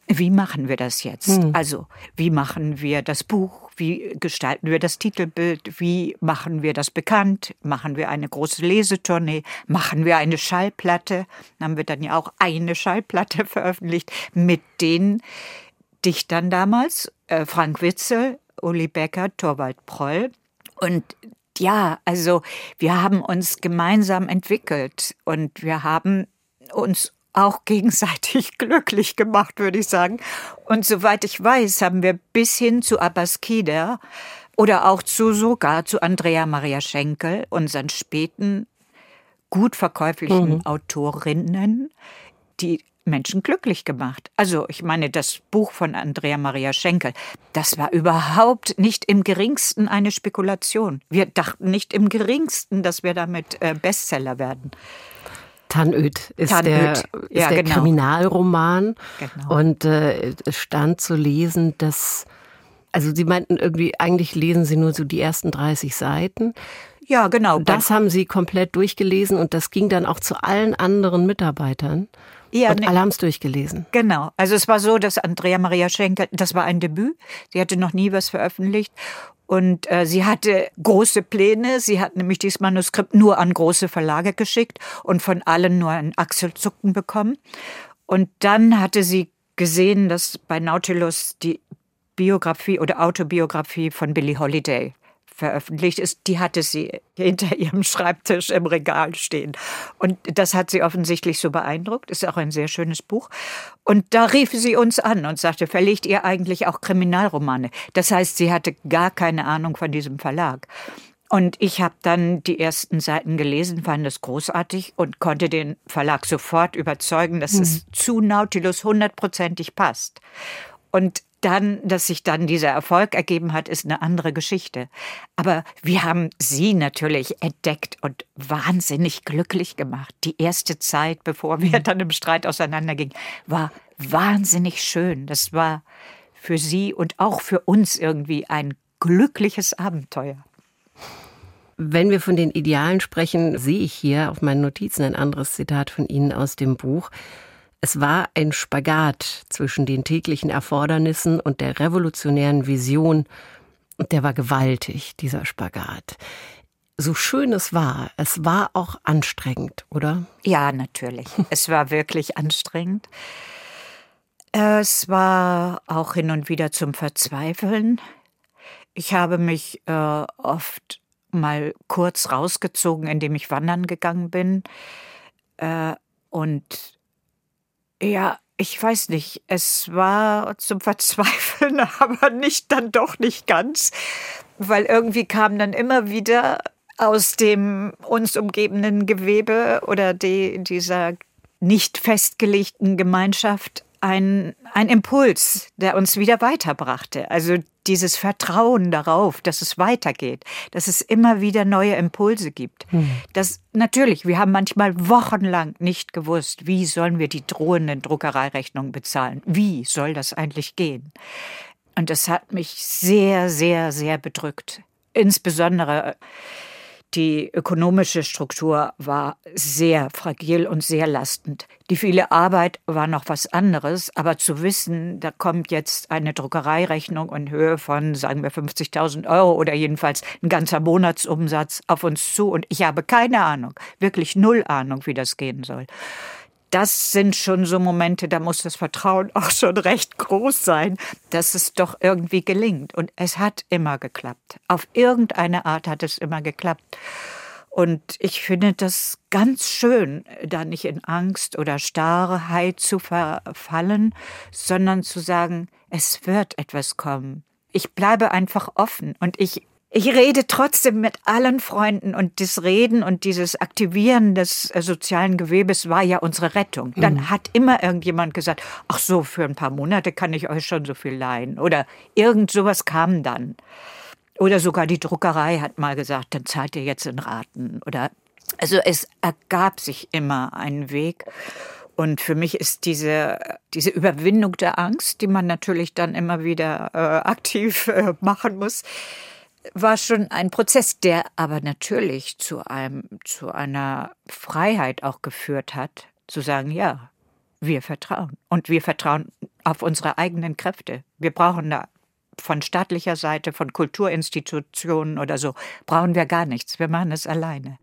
Wie machen wir das jetzt? Hm. Also, wie machen wir das Buch? Wie gestalten wir das Titelbild? Wie machen wir das bekannt? Machen wir eine große Lesetournee? Machen wir eine Schallplatte? Dann haben wir dann ja auch eine Schallplatte veröffentlicht mit den Dichtern damals, äh, Frank Witzel, Uli Becker, Torwald Proll. Und ja, also wir haben uns gemeinsam entwickelt und wir haben uns auch gegenseitig glücklich gemacht, würde ich sagen. Und soweit ich weiß, haben wir bis hin zu Abbas Kider oder auch zu sogar zu Andrea Maria Schenkel, unseren späten, gut verkäuflichen mhm. Autorinnen, die Menschen glücklich gemacht. Also ich meine, das Buch von Andrea Maria Schenkel, das war überhaupt nicht im geringsten eine Spekulation. Wir dachten nicht im geringsten, dass wir damit äh, Bestseller werden. Tannöd ist Tannöd. der, ist ja, der genau. Kriminalroman. Genau. Und äh, es stand zu lesen, dass, also Sie meinten irgendwie, eigentlich lesen Sie nur so die ersten 30 Seiten. Ja, genau. Das haben Sie komplett durchgelesen und das ging dann auch zu allen anderen Mitarbeitern. Ja, und ne, alle haben es durchgelesen. Genau. Also es war so, dass Andrea Maria Schenkel, das war ein Debüt. Sie hatte noch nie was veröffentlicht. Und äh, sie hatte große Pläne. Sie hat nämlich dieses Manuskript nur an große Verlage geschickt und von allen nur ein Achselzucken bekommen. Und dann hatte sie gesehen, dass bei Nautilus die Biografie oder Autobiografie von Billie Holiday veröffentlicht ist, die hatte sie hinter ihrem Schreibtisch im Regal stehen. Und das hat sie offensichtlich so beeindruckt. Ist auch ein sehr schönes Buch. Und da rief sie uns an und sagte, verlegt ihr eigentlich auch Kriminalromane? Das heißt, sie hatte gar keine Ahnung von diesem Verlag. Und ich habe dann die ersten Seiten gelesen, fand es großartig und konnte den Verlag sofort überzeugen, dass mhm. es zu Nautilus hundertprozentig passt. Und dann, dass sich dann dieser Erfolg ergeben hat, ist eine andere Geschichte. Aber wir haben sie natürlich entdeckt und wahnsinnig glücklich gemacht. Die erste Zeit, bevor wir mhm. dann im Streit auseinandergingen, war wahnsinnig schön. Das war für sie und auch für uns irgendwie ein glückliches Abenteuer. Wenn wir von den Idealen sprechen, sehe ich hier auf meinen Notizen ein anderes Zitat von Ihnen aus dem Buch. Es war ein Spagat zwischen den täglichen Erfordernissen und der revolutionären Vision, und der war gewaltig, dieser Spagat. So schön es war, es war auch anstrengend, oder? Ja, natürlich. es war wirklich anstrengend. Es war auch hin und wieder zum Verzweifeln. Ich habe mich äh, oft mal kurz rausgezogen, indem ich wandern gegangen bin. Äh, und ja, ich weiß nicht, es war zum Verzweifeln, aber nicht dann doch nicht ganz, weil irgendwie kam dann immer wieder aus dem uns umgebenden Gewebe oder die, dieser nicht festgelegten Gemeinschaft ein, ein Impuls, der uns wieder weiterbrachte. Also dieses Vertrauen darauf, dass es weitergeht, dass es immer wieder neue Impulse gibt. Hm. Das natürlich, wir haben manchmal wochenlang nicht gewusst, wie sollen wir die drohenden Druckereirechnungen bezahlen? Wie soll das eigentlich gehen? Und das hat mich sehr, sehr, sehr bedrückt. Insbesondere die ökonomische Struktur war sehr fragil und sehr lastend. Die viele Arbeit war noch was anderes, aber zu wissen, da kommt jetzt eine Druckereirechnung in Höhe von, sagen wir, 50.000 Euro oder jedenfalls ein ganzer Monatsumsatz auf uns zu und ich habe keine Ahnung, wirklich null Ahnung, wie das gehen soll das sind schon so Momente, da muss das Vertrauen auch schon recht groß sein, dass es doch irgendwie gelingt. Und es hat immer geklappt. Auf irgendeine Art hat es immer geklappt. Und ich finde das ganz schön, da nicht in Angst oder Starrheit zu verfallen, sondern zu sagen, es wird etwas kommen. Ich bleibe einfach offen und ich ich rede trotzdem mit allen Freunden und das Reden und dieses Aktivieren des äh, sozialen Gewebes war ja unsere Rettung. Dann mhm. hat immer irgendjemand gesagt, ach so, für ein paar Monate kann ich euch schon so viel leihen. Oder irgend sowas kam dann. Oder sogar die Druckerei hat mal gesagt, dann zahlt ihr jetzt in Raten. Oder also es ergab sich immer ein Weg. Und für mich ist diese, diese Überwindung der Angst, die man natürlich dann immer wieder äh, aktiv äh, machen muss, war schon ein Prozess, der aber natürlich zu einem, zu einer Freiheit auch geführt hat, zu sagen, ja, wir vertrauen. Und wir vertrauen auf unsere eigenen Kräfte. Wir brauchen da von staatlicher Seite, von Kulturinstitutionen oder so, brauchen wir gar nichts. Wir machen es alleine.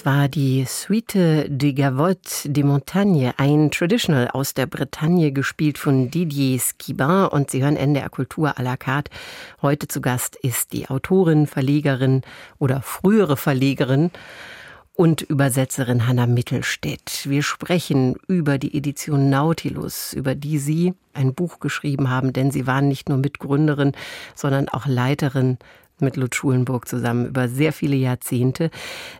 Das war die Suite de Gavotte des Montagnes, ein Traditional aus der Bretagne, gespielt von Didier Skibin. Und Sie hören NDR Kultur à la carte. Heute zu Gast ist die Autorin, Verlegerin oder frühere Verlegerin und Übersetzerin Hanna Mittelstädt. Wir sprechen über die Edition Nautilus, über die Sie ein Buch geschrieben haben, denn Sie waren nicht nur Mitgründerin, sondern auch Leiterin mit Lutz Schulenburg zusammen über sehr viele Jahrzehnte.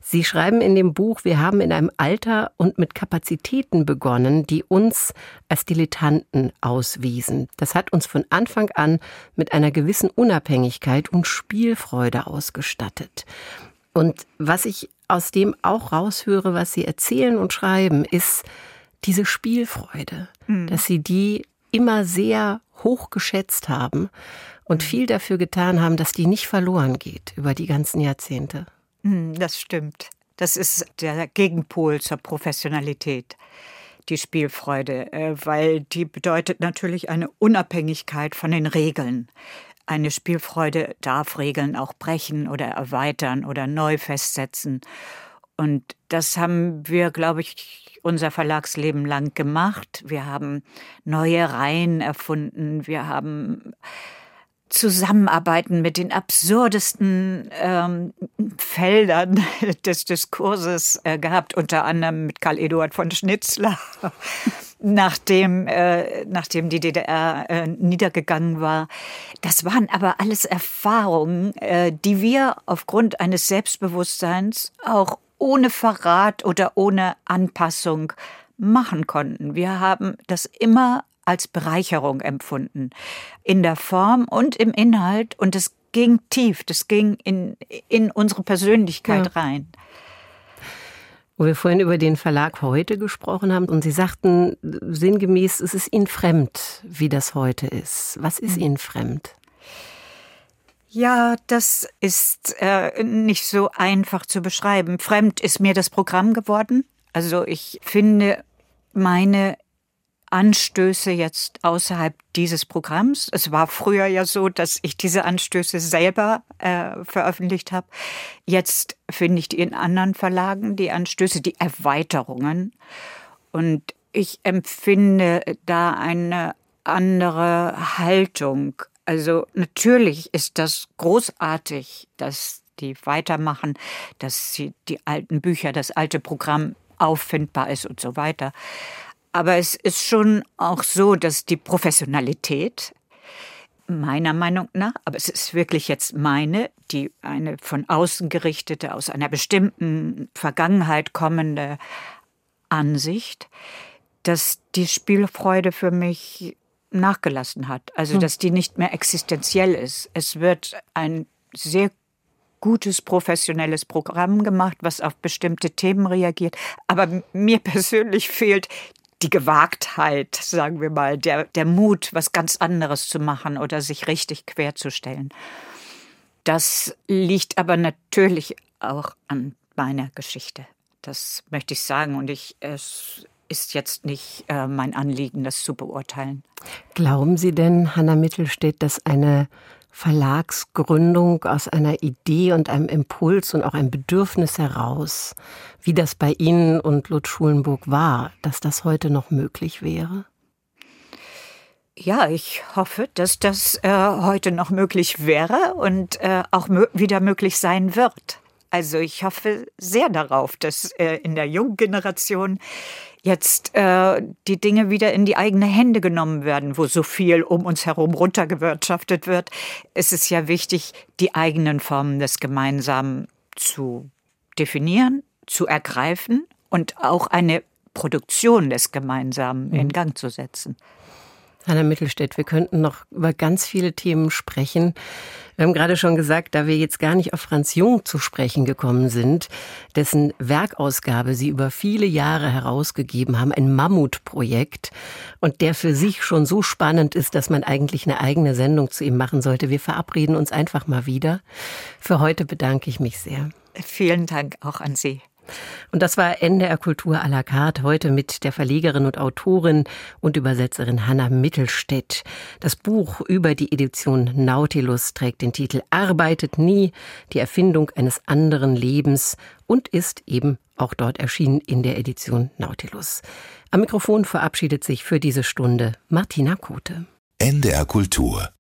Sie schreiben in dem Buch, wir haben in einem Alter und mit Kapazitäten begonnen, die uns als Dilettanten auswiesen. Das hat uns von Anfang an mit einer gewissen Unabhängigkeit und Spielfreude ausgestattet. Und was ich aus dem auch raushöre, was Sie erzählen und schreiben, ist diese Spielfreude, mhm. dass Sie die immer sehr hoch geschätzt haben und viel dafür getan haben, dass die nicht verloren geht über die ganzen Jahrzehnte. Hm, das stimmt. Das ist der Gegenpol zur Professionalität, die Spielfreude, äh, weil die bedeutet natürlich eine Unabhängigkeit von den Regeln. Eine Spielfreude darf Regeln auch brechen oder erweitern oder neu festsetzen. Und das haben wir, glaube ich, unser Verlagsleben lang gemacht. Wir haben neue Reihen erfunden. Wir haben Zusammenarbeiten mit den absurdesten ähm, Feldern des Diskurses äh, gehabt, unter anderem mit Karl Eduard von Schnitzler, nachdem, äh, nachdem die DDR äh, niedergegangen war. Das waren aber alles Erfahrungen, äh, die wir aufgrund eines Selbstbewusstseins auch ohne Verrat oder ohne Anpassung machen konnten. Wir haben das immer als Bereicherung empfunden. In der Form und im Inhalt. Und es ging tief, das ging in, in unsere Persönlichkeit ja. rein. Wo wir vorhin über den Verlag heute gesprochen haben und Sie sagten sinngemäß, es ist Ihnen fremd, wie das heute ist. Was ist mhm. Ihnen fremd? Ja, das ist äh, nicht so einfach zu beschreiben. Fremd ist mir das Programm geworden. Also ich finde meine Anstöße jetzt außerhalb dieses Programms. Es war früher ja so, dass ich diese Anstöße selber äh, veröffentlicht habe. Jetzt finde ich die in anderen Verlagen, die Anstöße, die Erweiterungen. Und ich empfinde da eine andere Haltung. Also natürlich ist das großartig, dass die weitermachen, dass sie die alten Bücher, das alte Programm auffindbar ist und so weiter. Aber es ist schon auch so, dass die Professionalität meiner Meinung nach, aber es ist wirklich jetzt meine, die eine von außen gerichtete, aus einer bestimmten Vergangenheit kommende Ansicht, dass die Spielfreude für mich nachgelassen hat. Also, hm. dass die nicht mehr existenziell ist. Es wird ein sehr gutes professionelles Programm gemacht, was auf bestimmte Themen reagiert. Aber mir persönlich fehlt die Gewagtheit, sagen wir mal, der, der Mut, was ganz anderes zu machen oder sich richtig querzustellen. Das liegt aber natürlich auch an meiner Geschichte. Das möchte ich sagen. Und ich, es ist jetzt nicht äh, mein Anliegen, das zu beurteilen. Glauben Sie denn, Hanna Mittelstedt, dass eine Verlagsgründung aus einer Idee und einem Impuls und auch einem Bedürfnis heraus, wie das bei Ihnen und Lutz Schulenburg war, dass das heute noch möglich wäre? Ja, ich hoffe, dass das äh, heute noch möglich wäre und äh, auch mö wieder möglich sein wird. Also ich hoffe sehr darauf, dass äh, in der jungen Generation jetzt äh, die Dinge wieder in die eigene Hände genommen werden, wo so viel um uns herum runtergewirtschaftet wird. Es ist ja wichtig, die eigenen Formen des Gemeinsamen zu definieren, zu ergreifen und auch eine Produktion des Gemeinsamen mhm. in Gang zu setzen. Hanna Mittelstädt, wir könnten noch über ganz viele Themen sprechen. Wir haben gerade schon gesagt, da wir jetzt gar nicht auf Franz Jung zu sprechen gekommen sind, dessen Werkausgabe Sie über viele Jahre herausgegeben haben, ein Mammutprojekt und der für sich schon so spannend ist, dass man eigentlich eine eigene Sendung zu ihm machen sollte. Wir verabreden uns einfach mal wieder. Für heute bedanke ich mich sehr. Vielen Dank auch an Sie. Und das war NDR Kultur à la carte heute mit der Verlegerin und Autorin und Übersetzerin Hanna Mittelstädt. Das Buch über die Edition Nautilus trägt den Titel Arbeitet nie, die Erfindung eines anderen Lebens und ist eben auch dort erschienen in der Edition Nautilus. Am Mikrofon verabschiedet sich für diese Stunde Martina Kote. NDR Kultur